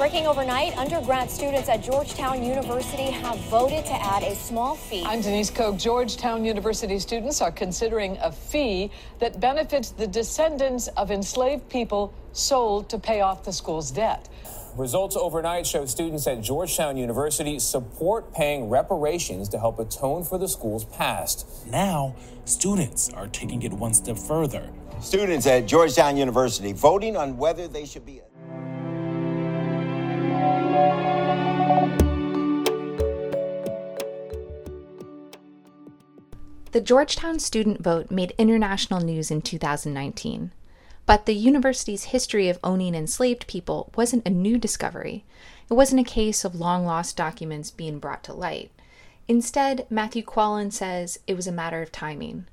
Breaking overnight, undergrad students at Georgetown University have voted to add a small fee. I'm Denise Koch. Georgetown University students are considering a fee that benefits the descendants of enslaved people sold to pay off the school's debt. Results overnight show students at Georgetown University support paying reparations to help atone for the school's past. Now, students are taking it one step further. Students at Georgetown University voting on whether they should be. The Georgetown student vote made international news in 2019. But the university's history of owning enslaved people wasn't a new discovery. It wasn't a case of long lost documents being brought to light. Instead, Matthew Quallen says it was a matter of timing,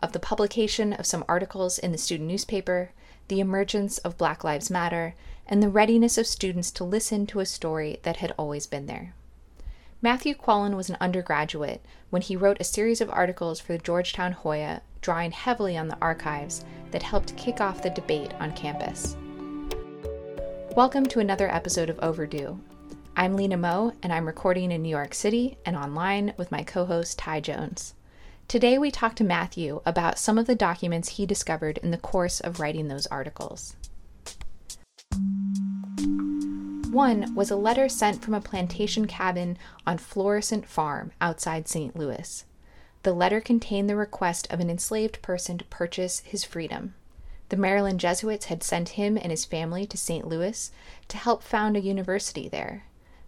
of the publication of some articles in the student newspaper, the emergence of Black Lives Matter, and the readiness of students to listen to a story that had always been there. Matthew Quallen was an undergraduate when he wrote a series of articles for the Georgetown Hoya, drawing heavily on the archives that helped kick off the debate on campus. Welcome to another episode of Overdue. I'm Lena Moe, and I'm recording in New York City and online with my co host Ty Jones. Today, we talk to Matthew about some of the documents he discovered in the course of writing those articles. One was a letter sent from a plantation cabin on Florissant Farm outside St. Louis. The letter contained the request of an enslaved person to purchase his freedom. The Maryland Jesuits had sent him and his family to St. Louis to help found a university there.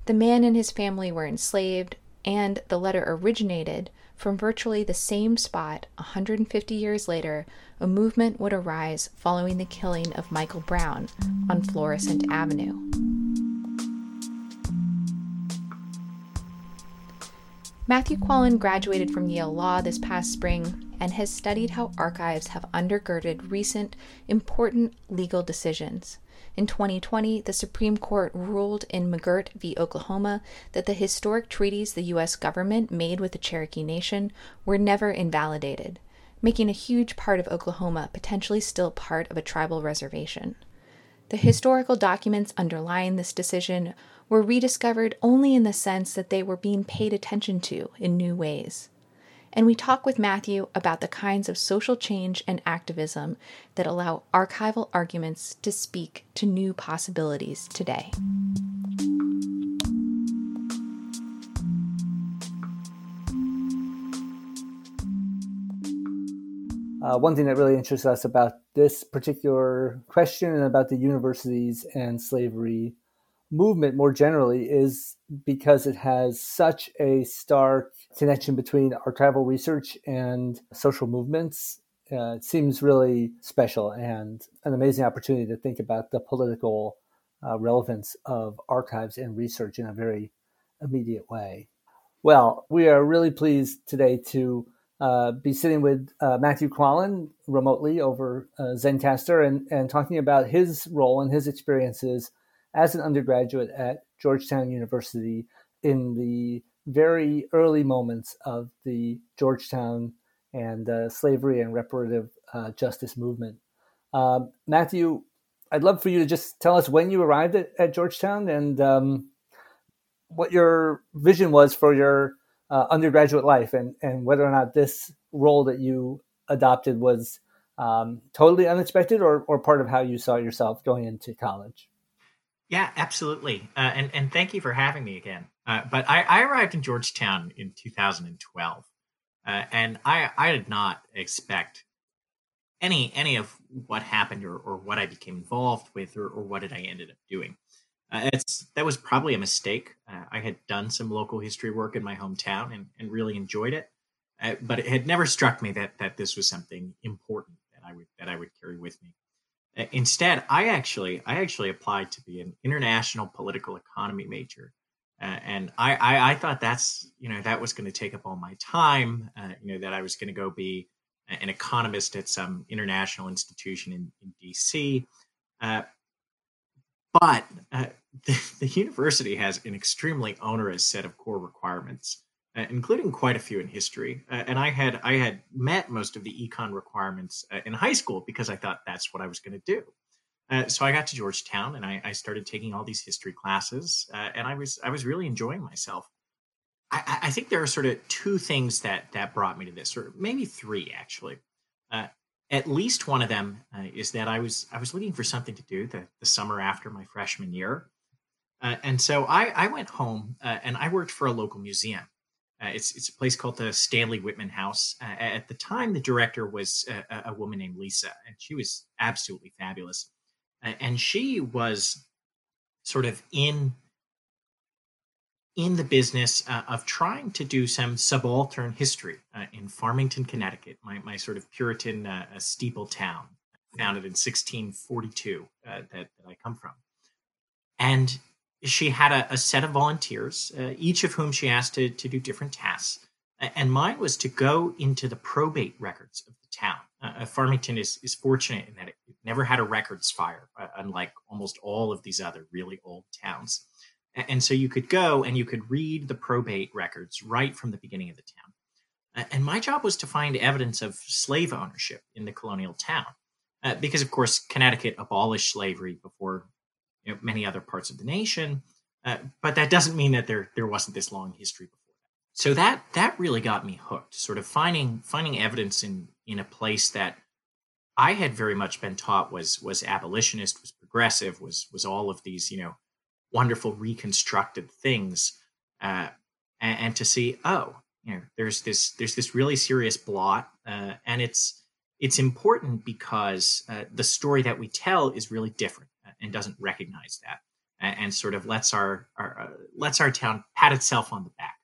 The man and his family were enslaved, and the letter originated from virtually the same spot 150 years later. A movement would arise following the killing of Michael Brown on Florissant Avenue. Matthew Quallen graduated from Yale Law this past spring and has studied how archives have undergirded recent, important legal decisions. In 2020, the Supreme Court ruled in McGirt v. Oklahoma that the historic treaties the U.S. government made with the Cherokee Nation were never invalidated, making a huge part of Oklahoma potentially still part of a tribal reservation. The historical documents underlying this decision were rediscovered only in the sense that they were being paid attention to in new ways. And we talk with Matthew about the kinds of social change and activism that allow archival arguments to speak to new possibilities today. Uh, one thing that really interests us about this particular question and about the universities and slavery movement more generally is because it has such a stark connection between archival research and social movements. Uh, seems really special and an amazing opportunity to think about the political uh, relevance of archives and research in a very immediate way. Well, we are really pleased today to uh, be sitting with uh, Matthew Quallen remotely over uh, Zencastr and, and talking about his role and his experiences as an undergraduate at Georgetown University in the very early moments of the Georgetown and uh, slavery and reparative uh, justice movement. Um, Matthew, I'd love for you to just tell us when you arrived at, at Georgetown and um, what your vision was for your uh, undergraduate life and, and whether or not this role that you adopted was um, totally unexpected or, or part of how you saw yourself going into college. Yeah, absolutely. Uh, and and thank you for having me again. Uh, but I, I, arrived in Georgetown in 2012, uh, and I I did not expect any any of what happened or, or what I became involved with or, or what did I ended up doing. Uh, it's that was probably a mistake. Uh, I had done some local history work in my hometown and, and really enjoyed it, uh, but it had never struck me that that this was something important that I would that I would carry with me. Instead, I actually I actually applied to be an international political economy major, uh, and I, I, I thought that's you know that was going to take up all my time. Uh, you know that I was going to go be an economist at some international institution in, in D.C. Uh, but uh, the, the university has an extremely onerous set of core requirements uh, including quite a few in history. Uh, and I had I had met most of the econ requirements in high school because I thought that's what I was going to do. Uh, so I got to Georgetown and I, I started taking all these history classes, uh, and I was I was really enjoying myself. I, I, think there are sort of two things that that brought me to this, or maybe three actually. Uh, at least one of them uh, is that I was I was looking for something to do the, the summer after my freshman year, uh, and so I, I went home uh, and I worked for a local museum. It's it's a place called the Stanley Whitman House. At the time, the director was a, a, woman named Lisa, and she was absolutely fabulous. Uh, and she was sort of in in the business uh, of trying to do some subaltern history uh, in Farmington, Connecticut, my, my sort of Puritan uh, steeple town, founded in 1642 that, that I come from. And she had a, a set of volunteers, uh, each of whom she asked to, to do different tasks. And mine was to go into the probate records of the town. Uh, uh Farmington is, is fortunate in that it never had a records fire, uh, unlike almost all of these other really old towns. And so you could go and you could read the probate records right from the beginning of the town. And my job was to find evidence of slave ownership in the colonial town. Uh, because, of course, Connecticut abolished slavery before you know, many other parts of the nation. Uh, but that doesn't mean that there there wasn't this long history before that. So that that really got me hooked. Sort of finding finding evidence in in a place that I had very much been taught was was abolitionist, was progressive, was was all of these you know wonderful reconstructed things, uh, and, and, to see oh you know there's this there's this really serious blot, uh, and it's it's important because uh, the story that we tell is really different and doesn't recognize that and, and sort of lets our, our uh, lets our town pat itself on the back.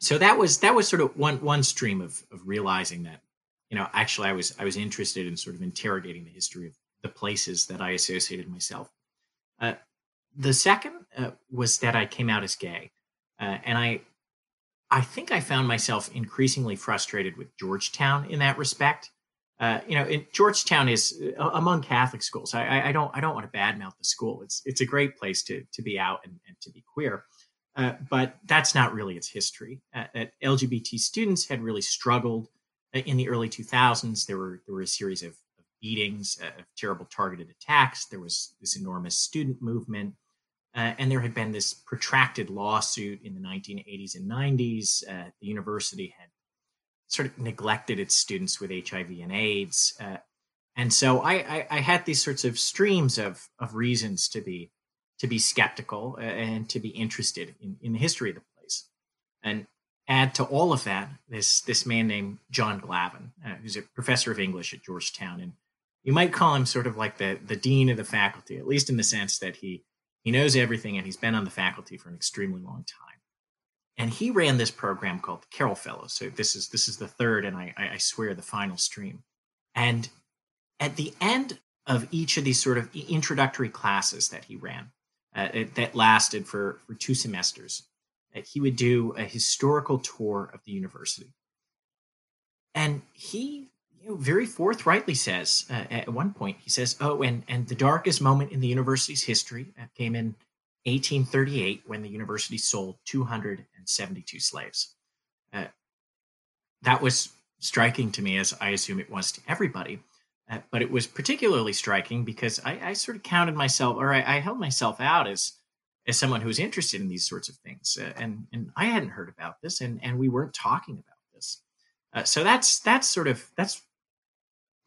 So that was that was sort of one one stream of of realizing that you know actually i was i was interested in sort of interrogating the history of the places that i associated myself uh, the second uh, was that i came out as gay uh, and i i think i found myself increasingly frustrated with georgetown in that respect uh, you know, in, Georgetown is uh, among Catholic schools. I, I, don't I don't want to badmouth the school. It's it's a great place to to be out and, and to be queer, uh, but that's not really its history. Uh, LGBT students had really struggled uh, in the early 2000s. There were there were a series of, of beatings, uh, of terrible targeted attacks. There was this enormous student movement. and there had been this protracted lawsuit in the 1980s and 90s. the university had sort of neglected its students with HIV and AIDS. Uh, and so I, I, I, had these sorts of streams of, of reasons to be to be skeptical uh, and to be interested in, in the history of the place. And add to all of that this this man named John Glavin, uh, who's a professor of English at Georgetown, and you might call him sort of like the the dean of the faculty, at least in the sense that he he knows everything and he's been on the faculty for an extremely long time and he ran this program called the Carroll Fellows. So this is this is the third, and I, I swear the final stream. And at the end of each of these sort of introductory classes that he ran, uh, that lasted for for two semesters, he would do a historical tour of the university. And he you know, very forthrightly says uh, at one point, he says, "Oh, and and the darkest moment in the university's history uh, came in 1838 when the university sold 272 slaves. Uh, that was striking to me, as I assume it was to everybody. Uh, but it was particularly striking because I, I sort of counted myself, or I, I, held myself out as as someone who's interested in these sorts of things, uh, and and I hadn't heard about this, and and we weren't talking about this. Uh, so that's that's sort of that's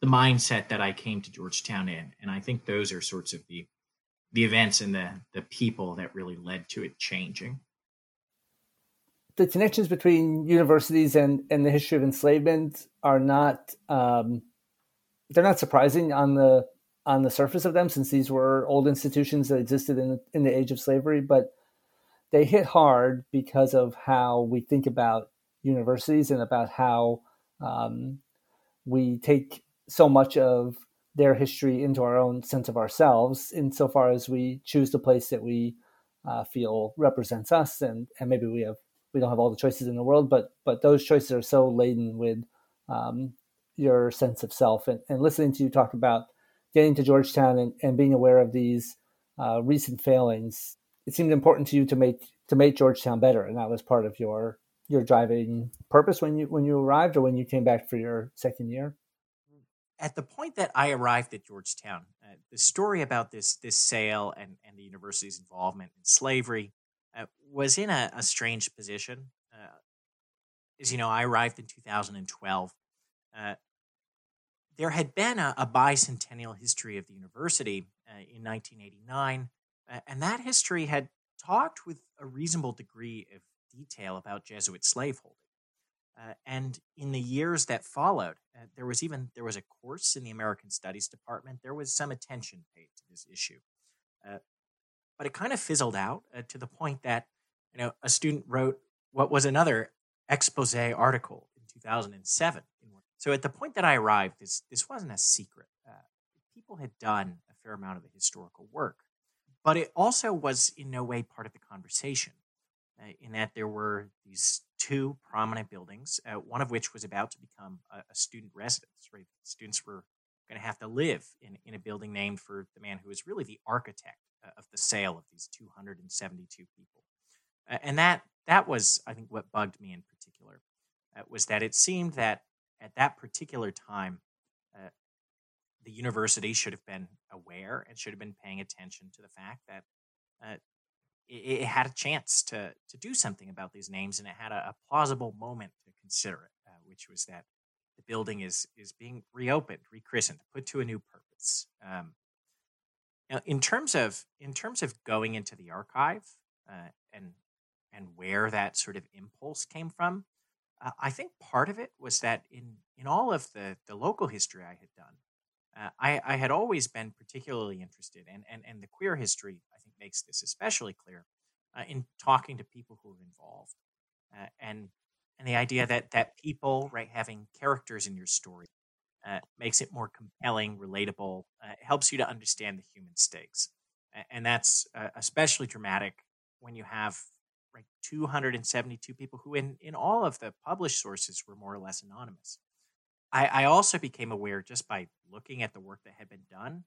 the mindset that I came to Georgetown in, and I think those are sorts of the the events and the the people that really led to it changing. The connections between universities and, and the history of enslavement are not um, they're not surprising on the on the surface of them, since these were old institutions that existed in in the age of slavery, but they hit hard because of how we think about universities and about how um, we take so much of their history into our own sense of ourselves insofar as we choose the place that we uh, feel represents us and and maybe we have we don't have all the choices in the world but but those choices are so laden with um, your sense of self. And, and listening to you talk about getting to georgetown and, and being aware of these uh, recent failings it seemed important to you to make to make georgetown better and that was part of your your driving purpose when you when you arrived or when you came back for your second year at the point that I arrived at Georgetown, uh, the story about this this sale and, and the university's involvement in slavery uh, was in a, a strange position. Uh, as you know, I arrived in 2012. There had been a, a, bicentennial history of the university uh, in 1989, uh, and that history had talked with a reasonable degree of detail about Jesuit slaveholding. Uh, and in the years that followed, uh, there was even there was a course in the American Studies department. There was some attention paid to this issue, uh, but it kind of fizzled out uh, to the point that you know a student wrote what was another expose article in 2007. So at the point that I arrived, this this wasn't a secret. Uh, people had done a fair amount of the historical work, but it also was in no way part of the conversation. Uh, in that there were these two prominent buildings, uh, one of which was about to become a, a student residence. Right, students were going to have to live in, in a building named for the man who was really the architect uh, of the sale of these 272 people. And that that was, I think, what bugged me in particular, uh, was that it seemed that at that particular time, uh, the university should have been aware and should have been paying attention to the fact that it, it, had a chance to to do something about these names, and it had a, a plausible moment to consider it, uh, which was that the building is is being reopened, rechristened, put to a new purpose. Um, now, in terms of in terms of going into the archive uh, and and where that sort of impulse came from, uh, I think part of it was that in in all of the the local history I had done, uh, I, I, had always been particularly interested, and, and, and the queer history, I think, makes this especially clear uh, in talking to people who are involved. Uh, and, and the idea that, that people, right, having characters in your story uh, makes it more compelling, relatable, uh, helps you to understand the human stakes. And that's uh, especially dramatic when you have right 272 people who in, in all of the published sources were more or less anonymous I, I also became aware just by looking at the work that had been done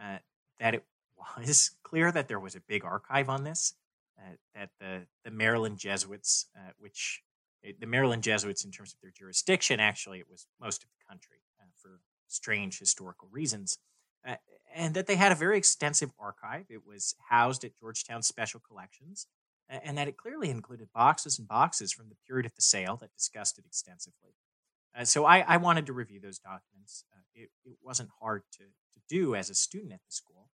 uh, that it was clear that there was a big archive on this. Uh, that the the Maryland Jesuits, uh, which eh, the Maryland Jesuits, in terms of their jurisdiction, actually it was most of the country uh, for strange historical reasons, uh, and that they had a very extensive archive. It was housed at Georgetown Special Collections, and that it clearly included boxes and boxes from the period of the sale that discussed it extensively. Uh, so I, I, wanted to review those documents. Uh, it, it, wasn't hard to, to do as a student at the school,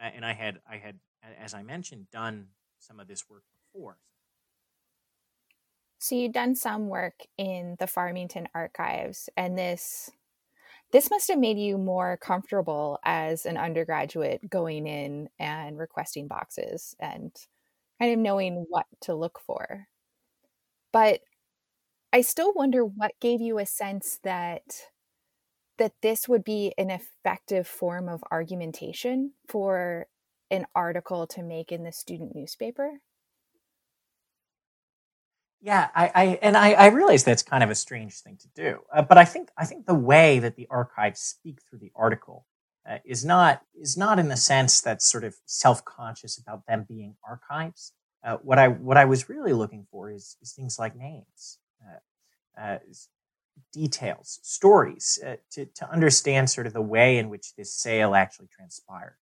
uh, and I had I had, as I mentioned, done some of this work before. So you'd done some work in the Farmington archives, and this this must have made you more comfortable as an undergraduate going in and requesting boxes and kind of knowing what to look for. But I still wonder what gave you a sense that that this would be an effective form of argumentation for an article to make in the student newspaper. Yeah, I, I and I, I, realize that's kind of a strange thing to do, uh, but I think I think the way that the archives speak through the article uh, is not is not in the sense that's sort of self conscious about them being archives. Uh, what I what I was really looking for is is things like names, uh, uh, details, stories, uh, to, to understand sort of the way in which this sale actually transpired.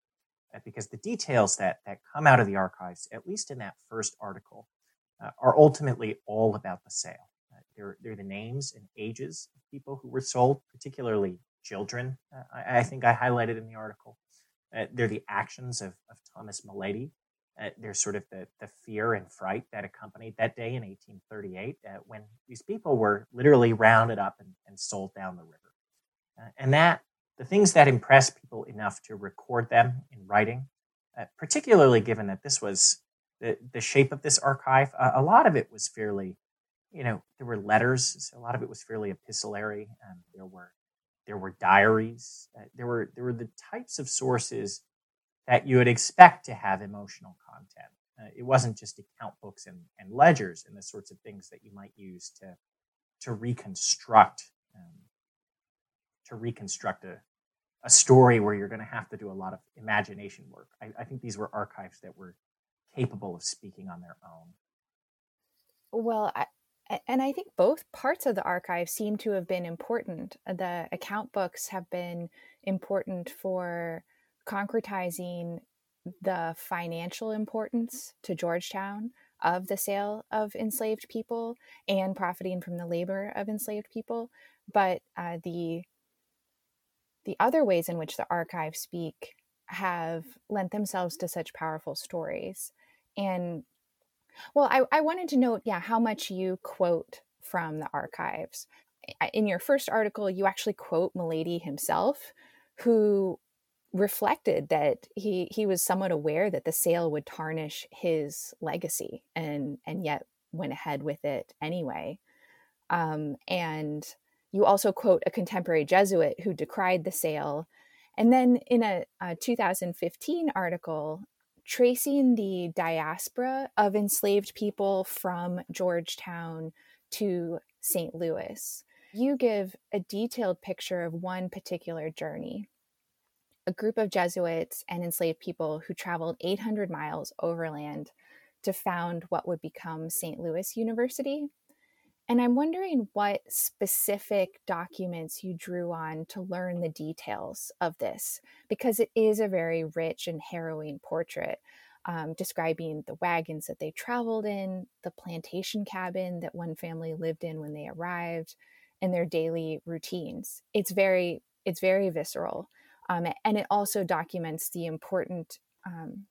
because the details that, that come out of the archives, at least in that first article, are ultimately all about the sale. they're, they're the names and ages of people who were sold, particularly children, I, I, think I highlighted in the article. Uh, they're the actions of, of Thomas Mulledy, uh, there's sort of the, the fear and fright that accompanied that day in 1838 uh, when these people were literally rounded up and, and sold down the river. Uh, and that, the things that impressed people enough to record them in writing, uh, particularly given that this was the, the shape of this archive, a lot of it was fairly, you know, there were letters, so a lot of it was fairly epistolary. Um, there were there were diaries. Uh, there were there were the types of sources that you would expect to have emotional content. Uh, it wasn't just account books and, and ledgers and the sorts of things that you might use to to reconstruct um, to reconstruct a, a story where you're going to have to do a lot of imagination work. I, I think these were archives that were capable of speaking on their own. Well, I, and I think both parts of the archive seem to have been important. The account books have been important for concretizing the financial importance to Georgetown of the sale of enslaved people and profiting from the labor of enslaved people. But uh, the the other ways in which the archives speak have lent themselves to such powerful stories. And well, I, I wanted to note, yeah, how much you quote from the archives. In your first article, you actually quote Mulledy himself, who reflected that he he was somewhat aware that the sale would tarnish his legacy and and yet went ahead with it anyway um, and you also quote a contemporary jesuit who decried the sale and then in a, a 2015 article tracing the diaspora of enslaved people from georgetown to st louis you give a detailed picture of one particular journey a group of Jesuits and enslaved people who traveled 800 miles overland to found what would become St. Louis University. And I'm wondering what specific documents you drew on to learn the details of this, because it is a very rich and harrowing portrait um, describing the wagons that they traveled in, the plantation cabin that one family lived in when they arrived, and their daily routines. It's very, it's very visceral. Um, and it also documents the important um,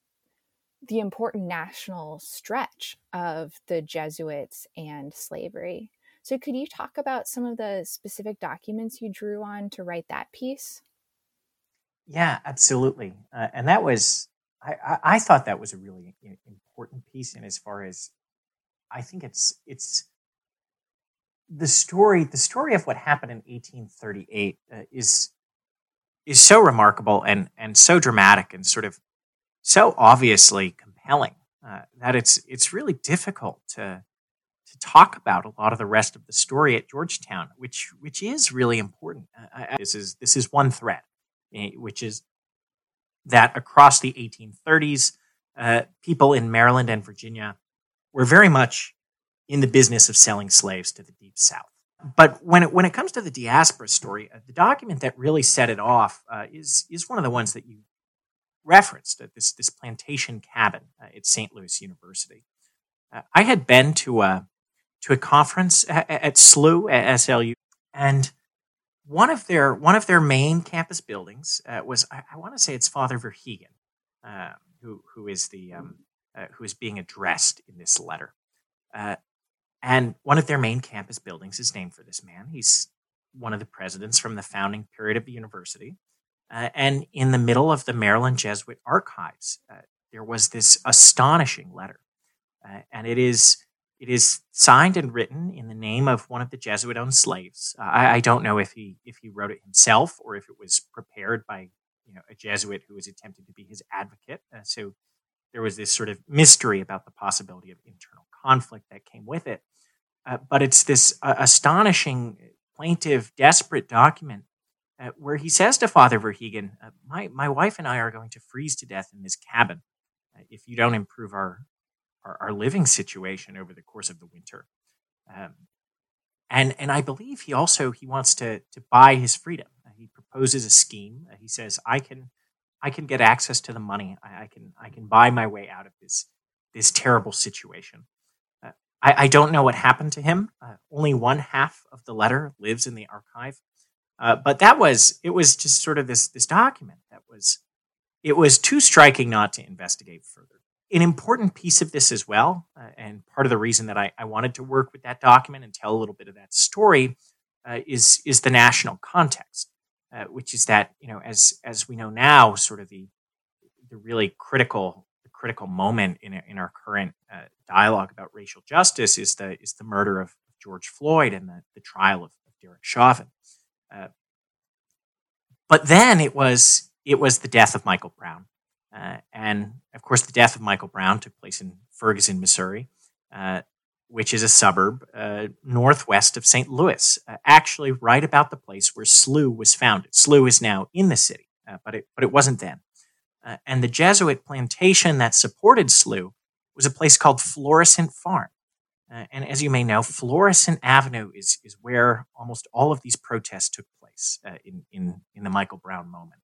the important national stretch of the Jesuits and slavery. So, could you talk about some of the specific documents you drew on to write that piece? Yeah, absolutely. Uh, and that was, I, I, I, thought that was a really important piece. And as far as I think it's, it's the story, the story of what happened in 1838 uh, is is so remarkable and and so dramatic and sort of so obviously compelling uh, that it's it's really difficult to to talk about a lot of the rest of the story at Georgetown, which which is really important. Uh, this is this is one thread, eh, which is that across the 1830s, uh, people in Maryland and Virginia were very much in the business of selling slaves to the deep South but when it when it comes to the diaspora story, uh, the document that really set it off uh, is is one of the ones that you referenced. Uh, this this plantation cabin uh, at St. Louis University. Uh, I had been to a to a conference at, at SLU at SLU, and one of their one of their main campus buildings uh, was I, I want to say it's Father Verhaegen, who who is the um, who is being addressed in this letter. And one of their main campus buildings is named for this man. He's one of the presidents from the founding period of the university. Uh, and in the middle of the Maryland Jesuit archives, uh, there was this astonishing letter. Uh, and it is, it is signed and written in the name of one of the Jesuit owned slaves. Uh, I, I, don't know if he, if he wrote it himself or if it was prepared by you know, a Jesuit who was attempting to be his advocate. Uh, so there was this sort of mystery about the possibility of internal conflict that came with it. Uh, but it's this astonishing, plaintive, desperate document uh, where he says to Father Verhaegen, uh, my, my wife and I are going to freeze to death in this cabin uh, if you don't improve our, our, our, living situation over the course of the winter. Um, and, and I believe he also he wants to, to buy his freedom. he proposes a scheme. he says, I can, I can get access to the money. I, I can, I can buy my way out of this, this terrible situation. I, I don't know what happened to him. Uh, only one half of the letter lives in the archive. Uh, but that was it was just sort of this this document that was it was too striking not to investigate further. An important piece of this as well, uh, and part of the reason that I, I, wanted to work with that document and tell a little bit of that story uh, is is the national context, uh, which is that you know as as we know now, sort of the the really critical the critical moment in, in our current uh, dialogue about racial justice is the is the murder of George Floyd and the, the trial of, of Derek Chauvin. Uh, but then it was it was the death of Michael Brown, uh, and of course the death of Michael Brown took place in Ferguson, Missouri, uh, which is a suburb uh, northwest of St. Louis, uh, actually right about the place where SLU was founded. SLU is now in the city, but it but it wasn't then. And the Jesuit plantation that supported SLU was a place called Florissant Farm. Uh, and as you may know, Florissant Avenue is, is where almost all of these protests took place uh, in, in, in the Michael Brown moment.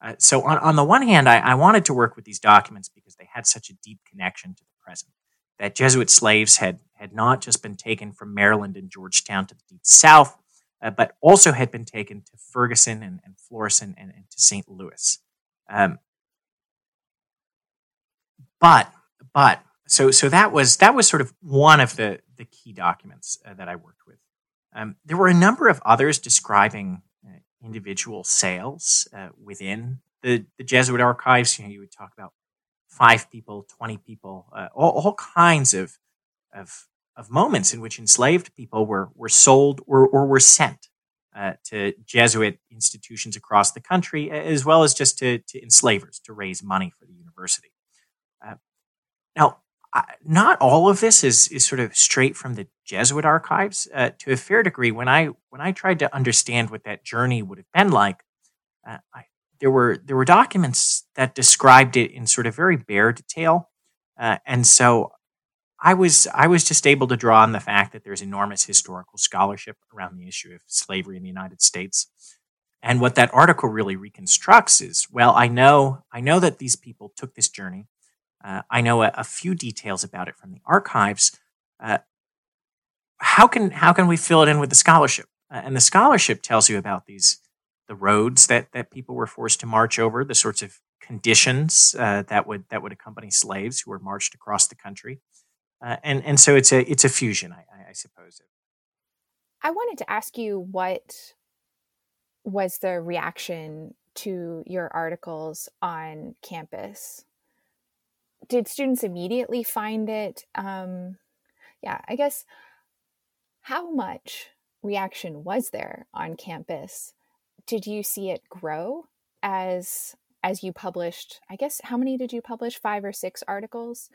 Uh, so, on, on the one hand, I, I, wanted to work with these documents because they had such a deep connection to the present. That Jesuit slaves had, had not just been taken from Maryland and Georgetown to the deep south, uh, but also had been taken to Ferguson and, and Florissant and, and, to St. Louis. Um, but, but so so that was that was sort of one of the the key documents uh, that I worked with. Um, there were a number of others describing uh, individual sales uh, within the, the Jesuit archives. You know, you would talk about five people, twenty people, uh, all, all kinds of of of moments in which enslaved people were were sold or, or were sent uh, to Jesuit institutions across the country, as well as just to, to enslavers to raise money for the university. Uh, now, not all of this is is sort of straight from the Jesuit archives. Uh, to a fair degree, when I when I tried to understand what that journey would have been like, uh, I, there were there were documents that described it in sort of very bare detail, uh, and so I was I was just able to draw on the fact that there's enormous historical scholarship around the issue of slavery in the United States. And what that article really reconstructs is, well, I know I know that these people took this journey uh, I know a, a, few details about it from the archives. Uh, how can how can we fill it in with the scholarship? Uh, and the scholarship tells you about these the roads that that people were forced to march over, the sorts of conditions uh, that would that would accompany slaves who were marched across the country, uh, and and so it's a it's a fusion, I, I suppose. I wanted to ask you what was the reaction to your articles on campus did students immediately find it? Um yeah i guess how much reaction was there on campus? Did you see it grow as as you published i guess how many did you publish? Five or six articles?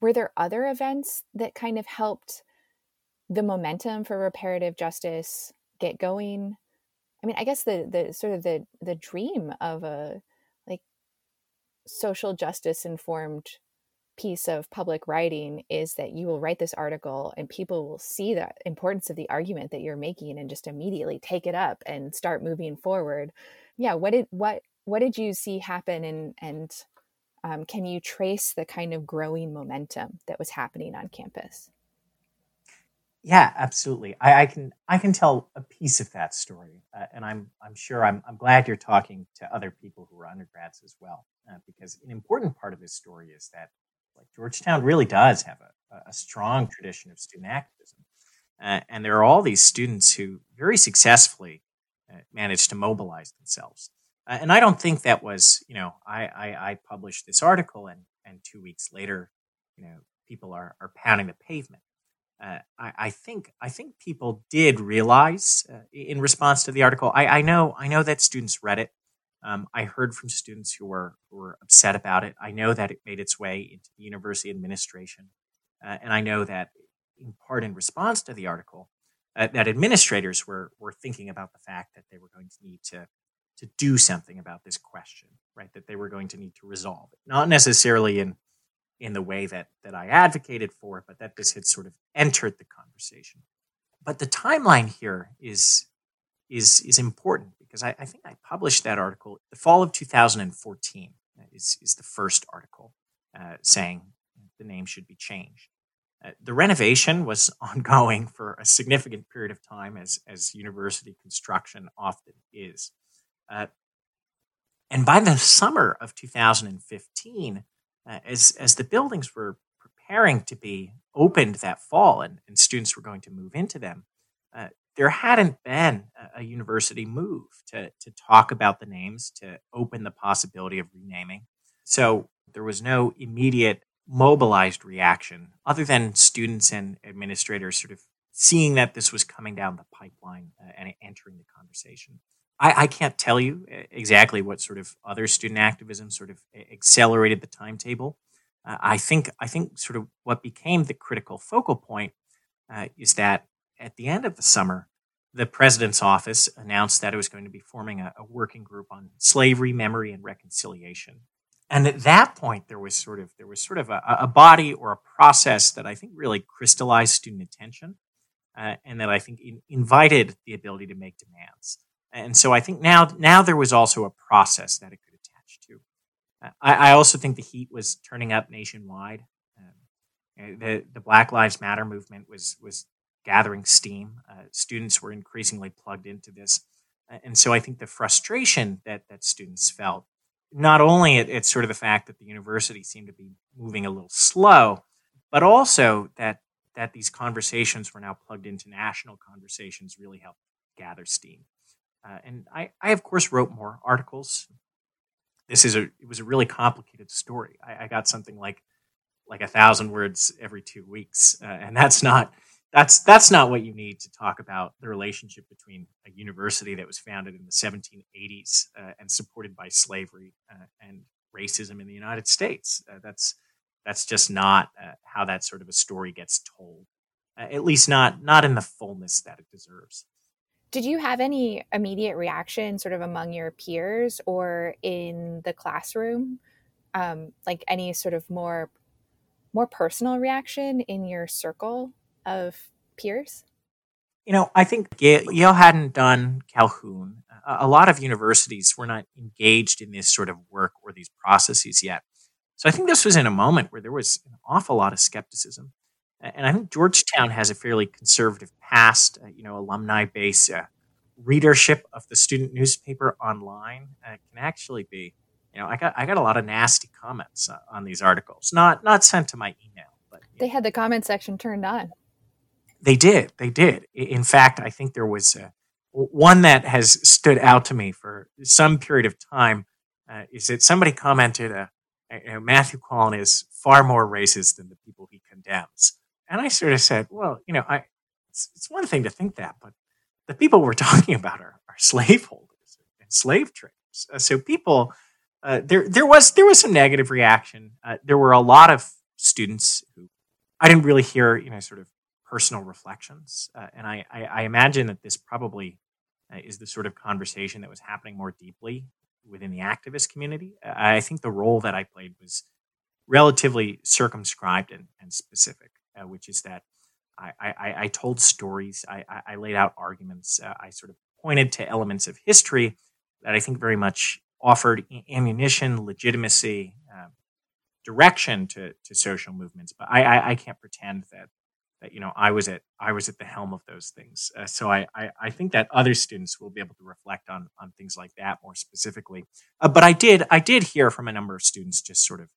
Were there other events that kind of helped the momentum for reparative justice get going? I mean i guess the the sort of the the dream of a social justice informed piece of public writing is that you will write this article and people will see the importance of the argument that you're making and just immediately take it up and start moving forward. Yeah what did what what did you see happen and and um, can you trace the kind of growing momentum that was happening on campus? Yeah, absolutely. I, I, can I can tell a piece of that story, uh, and I'm I'm sure I'm I'm glad you're talking to other people who are undergrads as well, uh, because an important part of this story is that like Georgetown really does have a, a strong tradition of student activism, uh, and there are all these students who very successfully uh, managed to mobilize themselves. Uh, and I don't think that was you know I, I I published this article and and two weeks later, you know people are are pounding the pavement uh, I, I, think I think people did realize uh, in response to the article. I, I, know I know that students read it. Um, I heard from students who were who were upset about it. I know that it made its way into the university administration, uh, and I know that in part in response to the article, uh, that administrators were were thinking about the fact that they were going to need to to do something about this question, right? That they were going to need to resolve it, not necessarily in in the way that that I advocated for, but that this had sort of entered the conversation. But the timeline here is is is important because I, I think I published that article the fall of 2014 uh, is is the first article uh, saying the name should be changed. Uh, the renovation was ongoing for a significant period of time, as as university construction often is. Uh, and by the summer of 2015, uh, as as the buildings were preparing to be opened that fall and, and students were going to move into them, uh, there hadn't been a, university move to to talk about the names, to open the possibility of renaming. So there was no immediate mobilized reaction other than students and administrators sort of seeing that this was coming down the pipeline uh, and entering the conversation. I, I, can't tell you uh, exactly what sort of other student activism sort of accelerated the timetable. Uh, I think I think sort of what became the critical focal point uh, is that at the end of the summer, the president's office announced that it was going to be forming a, a working group on slavery, memory, and reconciliation. and at that point, there was sort of there was sort of a, a body or a process that I think really crystallized student attention, uh, and that I think in, invited the ability to make demands. And so I think now now there was also a process that it could attach to. Uh, I, I, also think the heat was turning up nationwide. Um, the the Black Lives Matter movement was was gathering steam. Uh, students were increasingly plugged into this, and so I think the frustration that that students felt not only it, it's sort of the fact that the university seemed to be moving a little slow, but also that that these conversations were now plugged into national conversations really helped gather steam. Uh, and I, I of course wrote more articles. This is a it was a really complicated story. I, I got something like like a thousand words every two weeks, uh, and that's not that's that's not what you need to talk about the relationship between a university that was founded in the 1780s uh, and supported by slavery uh, and racism in the United States. Uh, that's that's just not uh, how that sort of a story gets told, uh, at least not not in the fullness that it deserves. Did you have any immediate reaction, sort of among your peers or in the classroom, um, like any sort of more more personal reaction in your circle of peers? You know, I think Yale hadn't done Calhoun. A lot of universities were not engaged in this sort of work or these processes yet. So I think this was in a moment where there was an awful lot of skepticism. And I think Georgetown has a fairly conservative past, uh, you know, alumni base. Uh, readership of the student newspaper online uh, can actually be, you know, I got I got a lot of nasty comments uh, on these articles, not not sent to my email, but they had the comment section turned on. They did. They did. In fact, I think there was uh, one that has stood out to me for some period of time. Uh, is that somebody commented, uh, Matthew Quallen is far more racist than the people he condemns. And I sort of said, well, you know, I, it's, it's one thing to think that, but the people we're talking about are, are slaveholders and slave traders. Uh, so people, uh, there, there was there was some negative reaction. Uh, there were a lot of students who I didn't really hear, you know, sort of personal reflections. Uh, and I, I, I, imagine that this probably uh, is the sort of conversation that was happening more deeply within the activist community. I think the role that I played was relatively circumscribed and, and specific, uh, which is that I, I, I told stories, I, I, laid out arguments, uh, I sort of pointed to elements of history that I think very much offered ammunition, legitimacy, uh, direction to, to social movements. But I, I, I can't pretend that that you know I was at I was at the helm of those things. Uh, so I, I, I think that other students will be able to reflect on on things like that more specifically. Uh, but I did I did hear from a number of students just sort of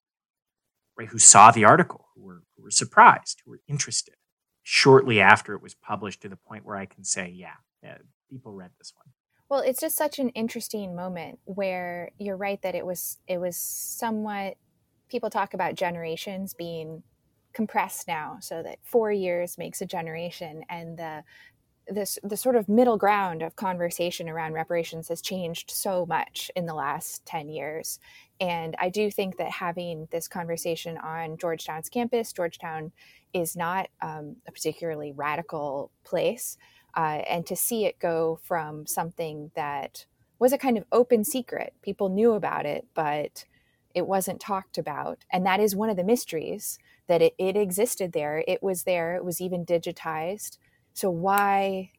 right who saw the article who were who were surprised who were interested shortly after it was published to the point where I can say yeah, yeah people read this one. Well, it's just such an interesting moment where you're right that it was it was somewhat people talk about generations being compressed now so that four years makes a generation and the this the sort of middle ground of conversation around reparations has changed so much in the last 10 years. And i do think that having this conversation on georgetown's campus georgetown is not um, a particularly radical place uh, and to see it go from something that was a kind of open secret people knew about it but it wasn't talked about and that is one of the mysteries that it, it existed there. It was there. It was even digitized. So why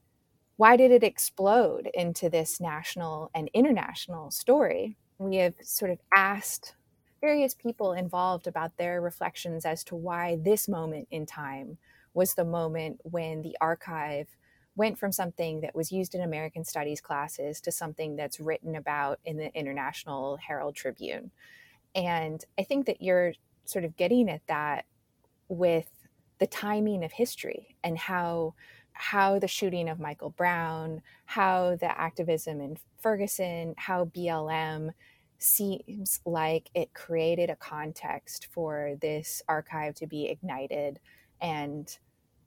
why did it explode into this national and international story? We have sort of asked various people involved about their reflections as to why this moment in time was the moment when the archive went from something that was used in American studies classes to something that's written about in the International Herald Tribune. And I think that you're sort of getting at that with the timing of history and how how the shooting of Michael Brown, how the activism in Ferguson, how BLM seems like it created a context for this archive to be ignited and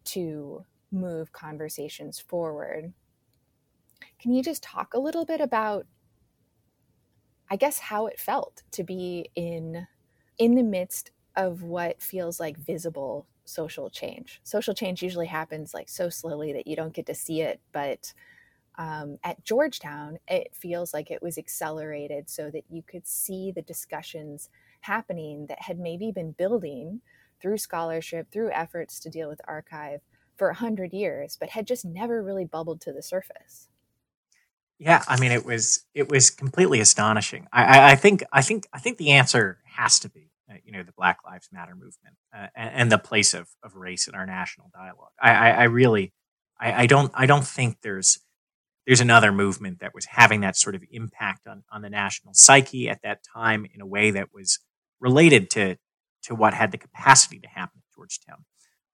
to move conversations forward. Can you just talk a little bit about I guess how it felt to be in in the midst of what feels like visible social change. Social change usually happens like so slowly that you don't get to see it, but um, at Georgetown, it feels like it was accelerated so that you could see the discussions happening that had maybe been building through scholarship, through efforts to deal with archive for a hundred years, but had just never really bubbled to the surface. Yeah, I mean, it was it was completely astonishing. I, I, I think I think I think the answer has to be, uh, you know, the Black Lives Matter movement uh, and, and, the place of, of race in our national dialogue. I, I, I really, I, I, don't I don't think there's there's another movement that was having that sort of impact on on the national psyche at that time in a way that was related to to what had the capacity to happen at Georgetown.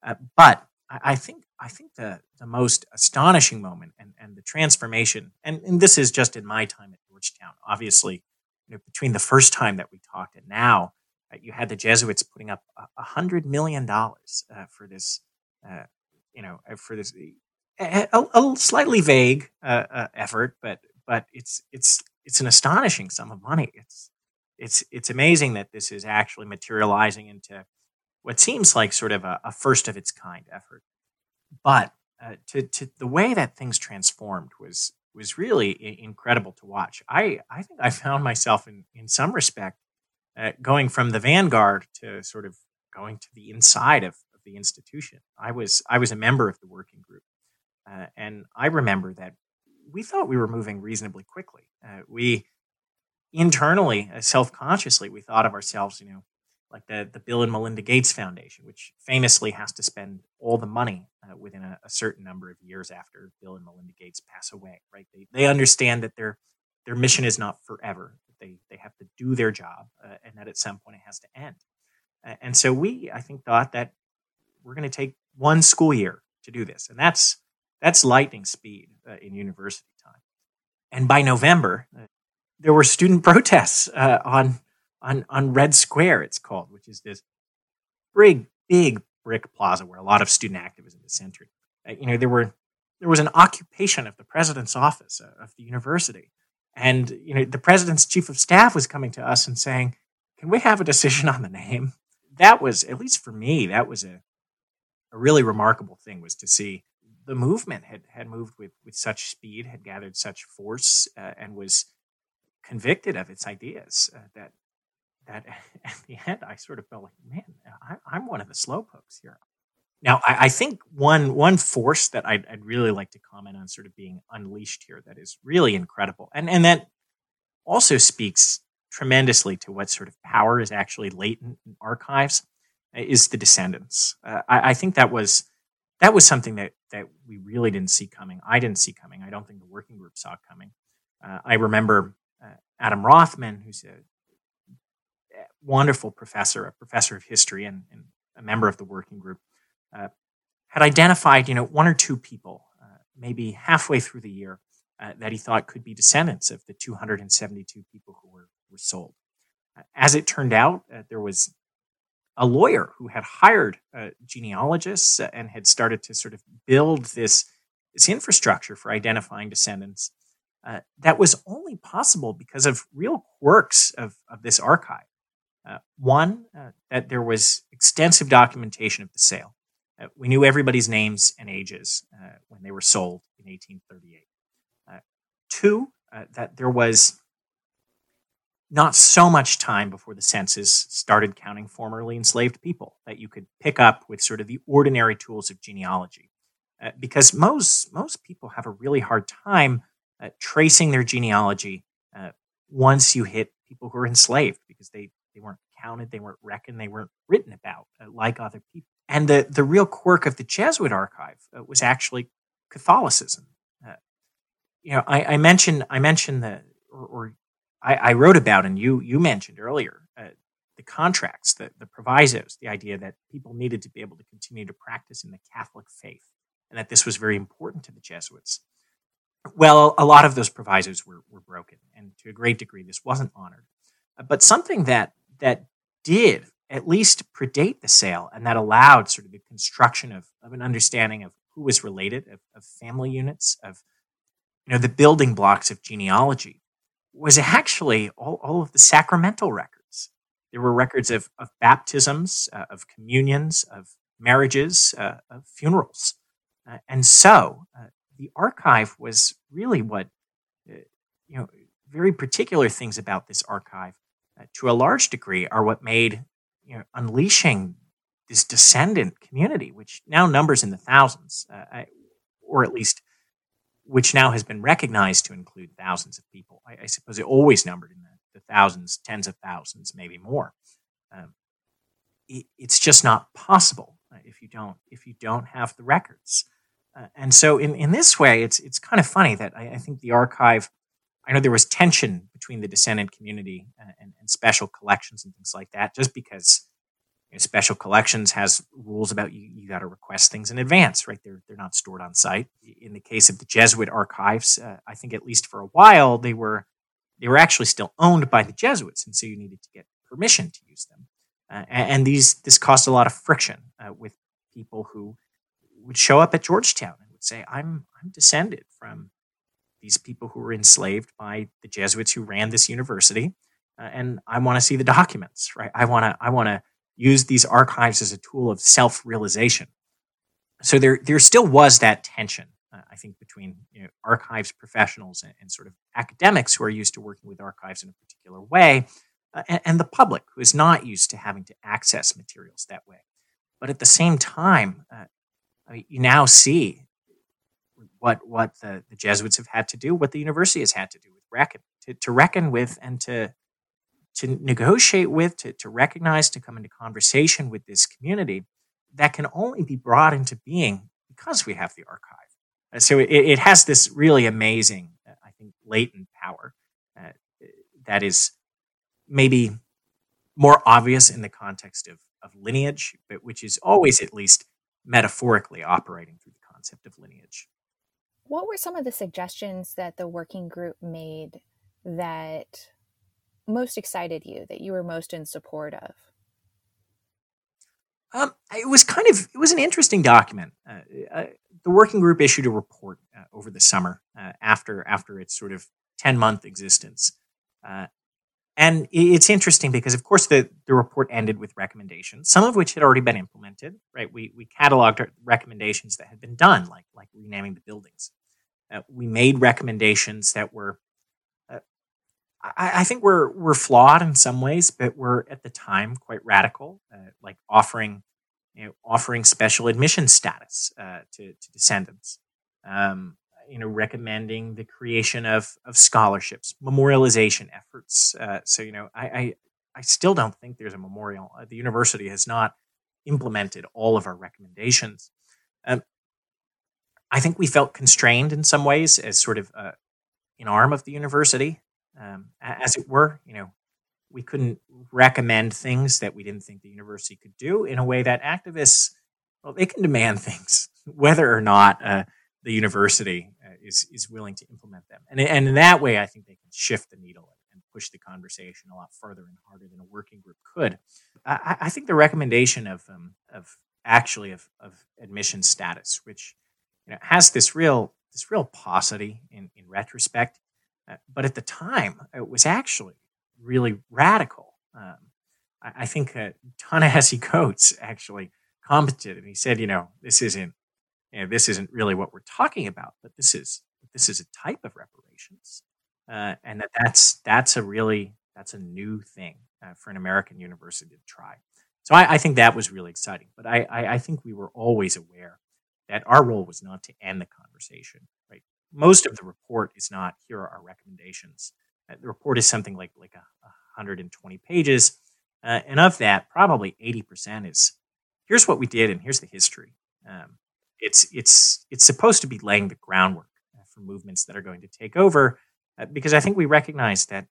Uh, but I, think I think the the most astonishing moment and, and the transformation, and, and this is just in my time at Georgetown, obviously, you know, between the first time that we talked and now, you had the Jesuits putting up a hundred million dollars uh, for this, uh, you know, uh, for this a, a, slightly vague effort, but but it's it's it's an astonishing sum of money. It's it's it's amazing that this is actually materializing into what seems like sort of a, a first of its kind effort. But uh, to, to the way that things transformed was was really incredible to watch. I, I think I found myself in in some respect uh, going from the vanguard to sort of going to the inside of, of the institution. I was I was a member of the working group, uh, and I remember that we thought we were moving reasonably quickly. Uh, we internally, uh, self consciously, we thought of ourselves, you know, like the, the Bill and Melinda Gates Foundation, which famously has to spend all the money uh, within a, a, certain number of years after Bill and Melinda Gates pass away, right? They, they understand that their, their mission is not forever. They, they have to do their job uh, and that at some point it has to end. and so we, I think, thought that we're going to take one school year to do this. And that's, that's lightning speed uh, in university time. And by November, uh, there were student protests uh, on on on Red Square. It's called, which is this big big brick plaza where a lot of student activism is centered. Uh, you know, there were there was an occupation of the president's office uh, of the university, and you know the president's chief of staff was coming to us and saying, "Can we have a decision on the name?" That was at least for me. That was a a really remarkable thing was to see the movement had had moved with with such speed, had gathered such force, uh, and was convicted of its ideas uh, that that at the end I sort of felt like, man, I, I'm one of the slowpokes here. Now, I, I, think one one force that I'd, I'd, really like to comment on, sort of being unleashed here, that is really incredible, and and that also speaks tremendously to what sort of power is actually latent in archives, uh, is the descendants. Uh, I, I think that was that was something that that we really didn't see coming. I didn't see coming. I don't think the working group saw coming. Uh, I remember Adam Rothman, who's a wonderful professor, a professor of history and, and a member of the working group, uh, had identified, you know, one or two people, uh, maybe halfway through the year, uh, that he thought could be descendants of the 272 people who were, were sold. as it turned out, uh, there was a lawyer who had hired uh, genealogists and had started to sort of build this, this infrastructure for identifying descendants uh, that was only possible because of real quirks of, of this archive. Uh, one, uh, that there was extensive documentation of the sale. Uh, we knew everybody's names and ages uh, when they were sold in 1838. Uh, two, that there was not so much time before the census started counting formerly enslaved people that you could pick up with sort of the ordinary tools of genealogy. because most, most people have a really hard time uh, tracing their genealogy uh, once you hit people who are enslaved because they, they weren't counted, they weren't reckoned, they weren't written about uh, like other people. And the, the real quirk of the Jesuit archive uh, was actually Catholicism. Uh, you know, I, I, mentioned I mentioned the or, or I, I, wrote about and you you mentioned earlier uh, the contracts, the, the provisos, the idea that people needed to be able to continue to practice in the Catholic faith, and that this was very important to the Jesuits. Well, a lot of those provisos were, were broken, and to a great degree, this wasn't honored. Uh, but something that that did at least predate the sale, and that allowed sort of the construction of, of an understanding of who was related, of, of family units, of you know the building blocks of genealogy, was actually all, all of the sacramental records. There were records of, of baptisms, uh, of communions, of marriages, uh, of funerals. Uh, and so uh, the archive was really what, uh, you know, very particular things about this archive uh, to a large degree, are what made you know, unleashing this descendant community, which now numbers in the thousands, uh, or at least which now has been recognized to include thousands of people. I, I suppose it always numbered in the, the, thousands, tens of thousands, maybe more. Um, it, it's just not possible uh, if you don't if you don't have the records. Uh, and so, in, in this way, it's it's kind of funny that I, I, think the archive. I know there was tension between the descendant community and, and, and special collections and things like that, just because you know, special collections has rules about you, you got to request things in advance, right? They're, they're not stored on site. In the case of the Jesuit archives, uh, I think at least for a while, they were, they were actually still owned by the Jesuits. And so you needed to get permission to use them. Uh, and these, this caused a lot of friction uh, with people who would show up at Georgetown and would say, I'm, I'm descended from these people who were enslaved by the Jesuits who ran this university. Uh, and I want to see the documents, right? I want to, I want to, used these archives as a tool of self-realization. So there, there still was that tension, uh, I think, between you know, archives professionals and, and, sort of academics who are used to working with archives in a particular way, uh, and, and, the public who is not used to having to access materials that way. But at the same time, uh, I mean, you now see what what the, the Jesuits have had to do, what the university has had to do with reckon to, to reckon with and to to negotiate with, to, to recognize, to come into conversation with this community that can only be brought into being because we have the archive. So it, it, has this really amazing, I think, latent power uh, that is maybe more obvious in the context of, of lineage, but which is always at least metaphorically operating through the concept of lineage. What were some of the suggestions that the working group made that most excited you that you were most in support of? Um, it was kind of it was an interesting document. Uh, uh, the working group issued a report uh, over the summer uh, after after its sort of ten month existence, uh, and it's interesting because of course the the report ended with recommendations, some of which had already been implemented. Right, we we cataloged recommendations that had been done, like like renaming the buildings. Uh, we made recommendations that were I, I, think we're we're flawed in some ways, but we're at the time quite radical, uh, like offering you know offering special admission status uh, to, to descendants. Um, you know, recommending the creation of of scholarships, memorialization efforts. Uh, so you know, I, I, I still don't think there's a memorial. Uh, the university has not implemented all of our recommendations. Um, I think we felt constrained in some ways as sort of uh, an arm of the university um, as it were. You know, we couldn't recommend things that we didn't think the university could do in a way that activists, well, they can demand things whether or not uh, the university uh, is is willing to implement them. And and in that way, I think they can shift the needle and push the conversation a lot further and harder than a working group could. I, I think the recommendation of um, of actually of, of admission status, which you know has this real this real paucity in, in retrospect, uh, but at the time, it was actually really radical. Um, I, I, think uh, Ta-Nehisi Coates actually commented, and he said, "You know, this isn't, you know, this isn't really what we're talking about, but this is this is a type of reparations, uh, and that that's that's a really that's a new thing uh, for an American university to try." So I, I, think that was really exciting. But I, I, I think we were always aware that our role was not to end the conversation, right? most of the report is not here are our recommendations. Uh, the report is something like like a, a 120 pages, uh, and of that, probably 80% is here's what we did and here's the history. Um, it's it's it's supposed to be laying the groundwork uh, for movements that are going to take over, uh, because I think we recognize that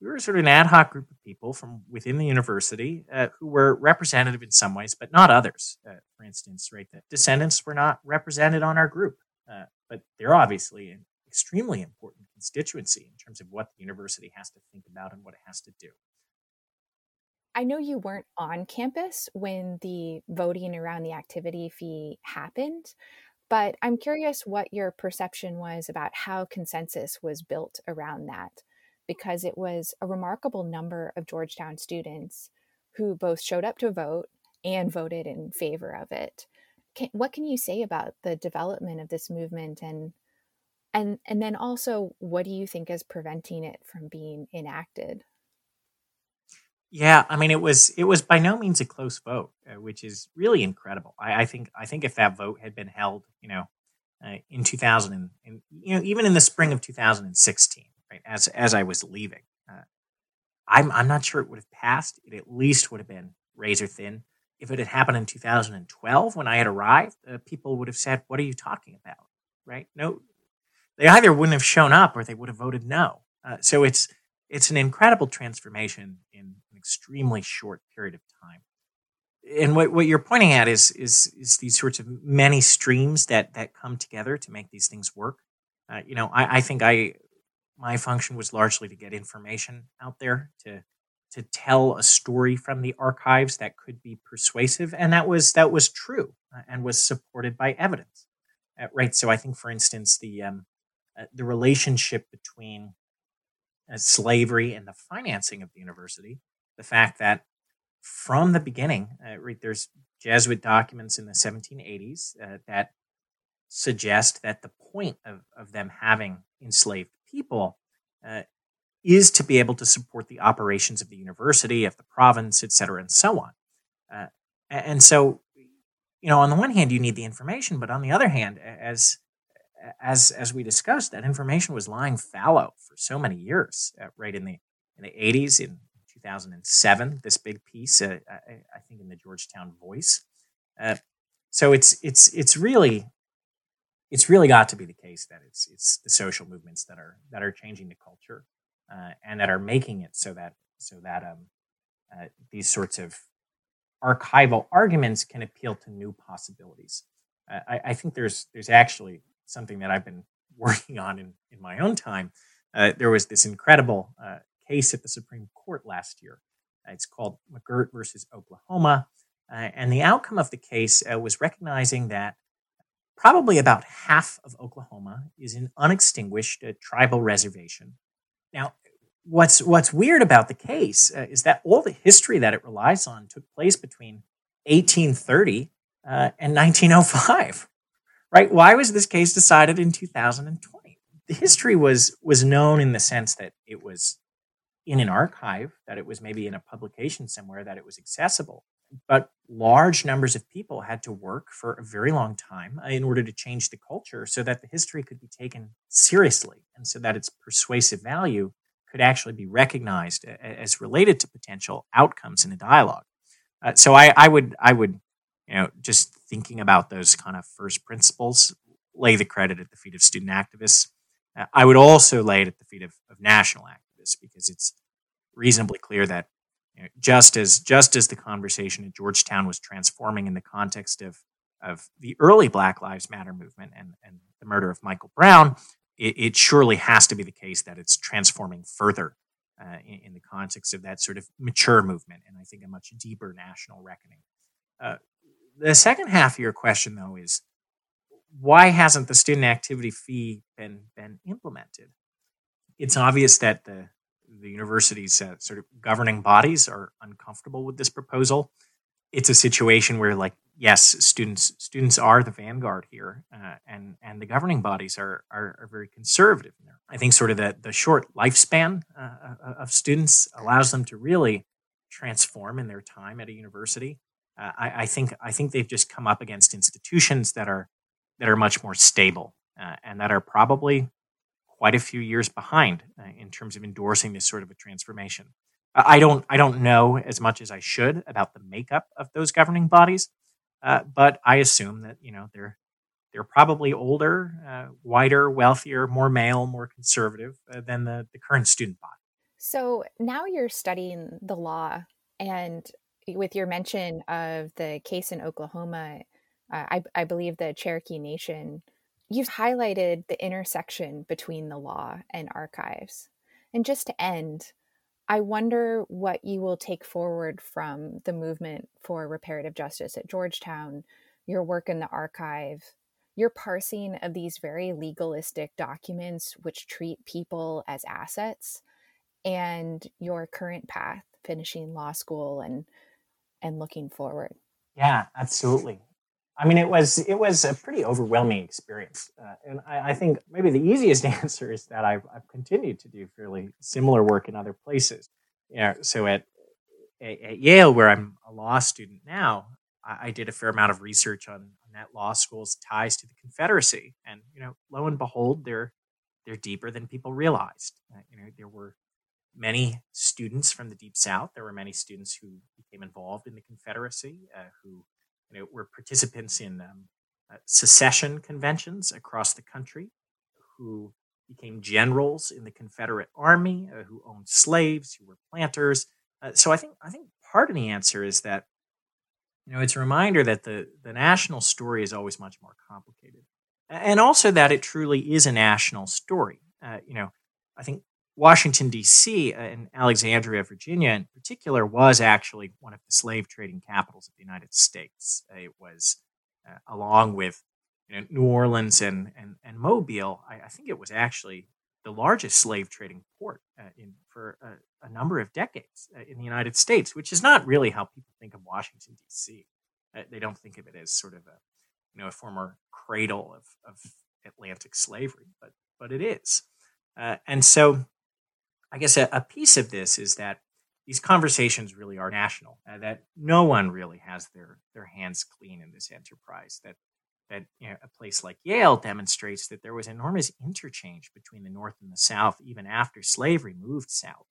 we were sort of an ad hoc group of people from within the university uh, who were representative in some ways, but not others. Uh, for instance, right, that descendants were not represented on our group. Uh, but they're obviously an extremely important constituency in terms of what the university has to think about and what it has to do. I know you weren't on campus when the voting around the activity fee happened, but I'm curious what your perception was about how consensus was built around that, because it was a remarkable number of Georgetown students who both showed up to vote and voted in favor of it can, what can you say about the development of this movement and and and then also what do you think is preventing it from being enacted Yeah, I mean, it was it was by no means a close vote, uh, which is really incredible. I, I, think I think if that vote had been held, you know, uh, in 2000, and, and, you know, even in the spring of 2016, right, as as I was leaving, uh, I'm I'm not sure it would have passed. It at least would have been razor thin. If it had happened in 2012 when I had arrived, uh, people would have said, "What are you talking about?" Right? No, they either wouldn't have shown up or they would have voted no. Uh, so it's it's an incredible transformation in an extremely short period of time. And what, what you're pointing at is, is, is these sorts of many streams that, that come together to make these things work. Uh, you know, I, I think I, my function was largely to get information out there to, to tell a story from the archives that could be persuasive. And that was, that was true uh, and was supported by evidence. Uh, right. So I think, for instance, the, um, uh, the relationship between uh, slavery and the financing of the university. The fact that from the beginning, uh, right, there's Jesuit documents in the 1780s uh, that suggest that the point of, of them having enslaved people uh, is to be able to support the operations of the university, of the province, et cetera, and so on. Uh, and so, you know, on the one hand, you need the information, but on the other hand, as as as we discussed, that information was lying fallow for so many years. Uh, right in the in the eighties, in 2007, this big piece, uh, I, I, think, in the Georgetown Voice. Uh, so it's it's it's really it's really got to be the case that it's it's the social movements that are that are changing the culture uh, and that are making it so that so that um, uh, these sorts of archival arguments can appeal to new possibilities. Uh, I, I, think there's there's actually something that I've been working on in, in my own time. Uh, there was this incredible uh, case at the Supreme Court last year. It's called McGirt versus Oklahoma. Uh, and the outcome of the case was recognizing that probably about half of Oklahoma is an unextinguished uh, tribal reservation. Now, what's, what's weird about the case is that all the history that it relies on took place between 1830 and 1905 right? Why was this case decided in 2020? The history was was known in the sense that it was in an archive, that it was maybe in a publication somewhere, that it was accessible. But large numbers of people had to work for a very long time uh, in order to change the culture so that the history could be taken seriously and so that its persuasive value could actually be recognized as related to potential outcomes in a dialogue. Uh, so I, I would I would you know just thinking about those kind of first principles, lay the credit at the feet of student activists. Uh, I would also lay it at the feet of, of national activists because it's reasonably clear that you know, just as just as the conversation at Georgetown was transforming in the context of of the early Black Lives Matter movement and, and the murder of Michael Brown, it, it surely has to be the case that it's transforming further uh, in, in, the context of that sort of mature movement and I think a much deeper national reckoning. Uh, the second half of your question, though, is why hasn't the student activity fee been been implemented? It's obvious that the the university's uh, sort of governing bodies are uncomfortable with this proposal. It's a situation where, like, yes, students students are the vanguard here, uh, and and the governing bodies are are, are very conservative. I think sort of the the short lifespan uh, uh, of students allows them to really transform in their time at a university. Uh, I, I, think I think they've just come up against institutions that are that are much more stable uh, and that are probably quite a few years behind uh, in terms of endorsing this sort of a transformation. I don't I don't know as much as I should about the makeup of those governing bodies, uh, but I assume that you know they're they're probably older, uh, whiter, wealthier, more male, more conservative uh, than the, the current student body. So now you're studying the law, and with your mention of the case in Oklahoma, uh, I, I believe the Cherokee Nation, you've highlighted the intersection between the law and archives. And just to end, I wonder what you will take forward from the movement for reparative justice at Georgetown, your work in the archive, your parsing of these very legalistic documents which treat people as assets, and your current path, finishing law school and and looking forward. Yeah, absolutely. I mean, it was it was a pretty overwhelming experience, uh, and I, I, think maybe the easiest answer is that I've, I've continued to do fairly similar work in other places. You know, so at at, at, Yale, where I'm a law student now, I, I did a fair amount of research on, on, that law school's ties to the Confederacy, and you know, lo and behold, they're they're deeper than people realized. Uh, you know, there were many students from the Deep South. There were many students who became involved in the Confederacy, uh, who you know, were participants in um, uh, secession conventions across the country, who became generals in the Confederate Army, uh, who owned slaves, who were planters. Uh, so I think I think part of the answer is that you know it's a reminder that the the national story is always much more complicated, and also that it truly is a national story. Uh, you know, I think Washington D.C. Uh, and Alexandria, Virginia, in particular, was actually one of the slave trading capitals of the United States. it was uh, along with you know, New Orleans and and, and Mobile, I, I, think it was actually the largest slave trading port uh, in for a, a, number of decades uh, in the United States, which is not really how people think of Washington D.C. Uh, they don't think of it as sort of a you know a former cradle of, of Atlantic slavery, but but it is, uh, and so I guess a, a, piece of this is that these conversations really are national, uh, that no one really has their their hands clean in this enterprise, that that you know, a place like Yale demonstrates that there was enormous interchange between the North and the South even after slavery moved south.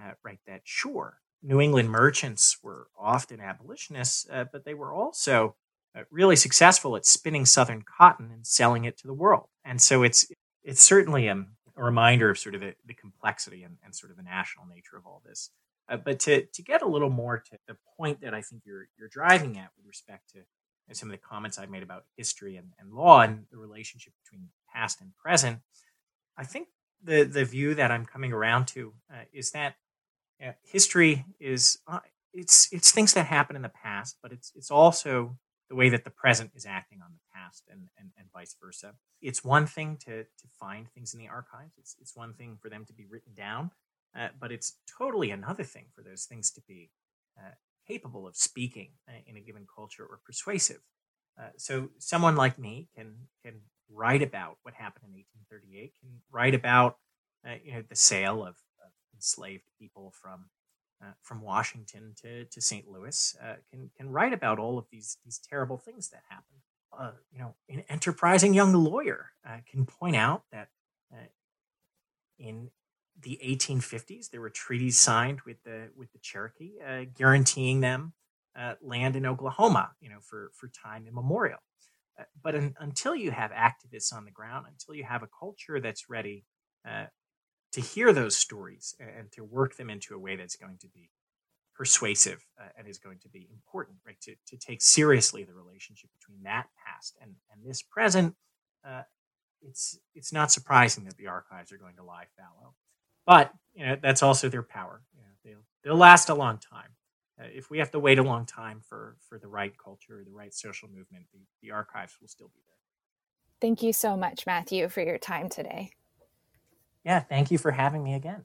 Uh, right, that sure, New England merchants were often abolitionists, uh, but they were also uh, really successful at spinning Southern cotton and selling it to the world. And so it's it's certainly a, a reminder of sort of the, the complexity and, and, sort of the national nature of all this. Uh, but to to get a little more to the point that I think you're you're driving at with respect to some of the comments I've made about history and, and law and the relationship between past and present, I think the the view that I'm coming around to uh, is that uh, history is uh, it's it's things that happen in the past, but it's it's also the way that the present is acting on the past and, and, and vice versa. It's one thing to to find things in the archives. It's it's one thing for them to be written down, uh, but it's totally another thing for those things to be uh, capable of speaking uh, in a given culture or persuasive. Uh, so someone like me can can write about what happened in 1838, can write about uh, you know the sale of, of enslaved people from uh, from Washington to, to St. Louis, uh, can can write about all of these these terrible things that happened. Uh, you know, an enterprising young lawyer can point out that in the 1850s, there were treaties signed with the with the Cherokee, uh, guaranteeing them uh, land in Oklahoma, you know, for for time immemorial. Uh, but until you have activists on the ground, until you have a culture that's ready uh, to hear those stories and to work them into a way that's going to be persuasive uh, and is going to be important, right? To to take seriously the relationship between that past and and this present. Uh, it's it's not surprising that the archives are going to lie fallow. But you know, that's also their power. You know, they'll, they'll last a long time. Uh, if we have to wait a long time for, for the right culture, or the right social movement, the, the archives will still be there. Thank you so much, Matthew, for your time today. Yeah, thank you for having me again.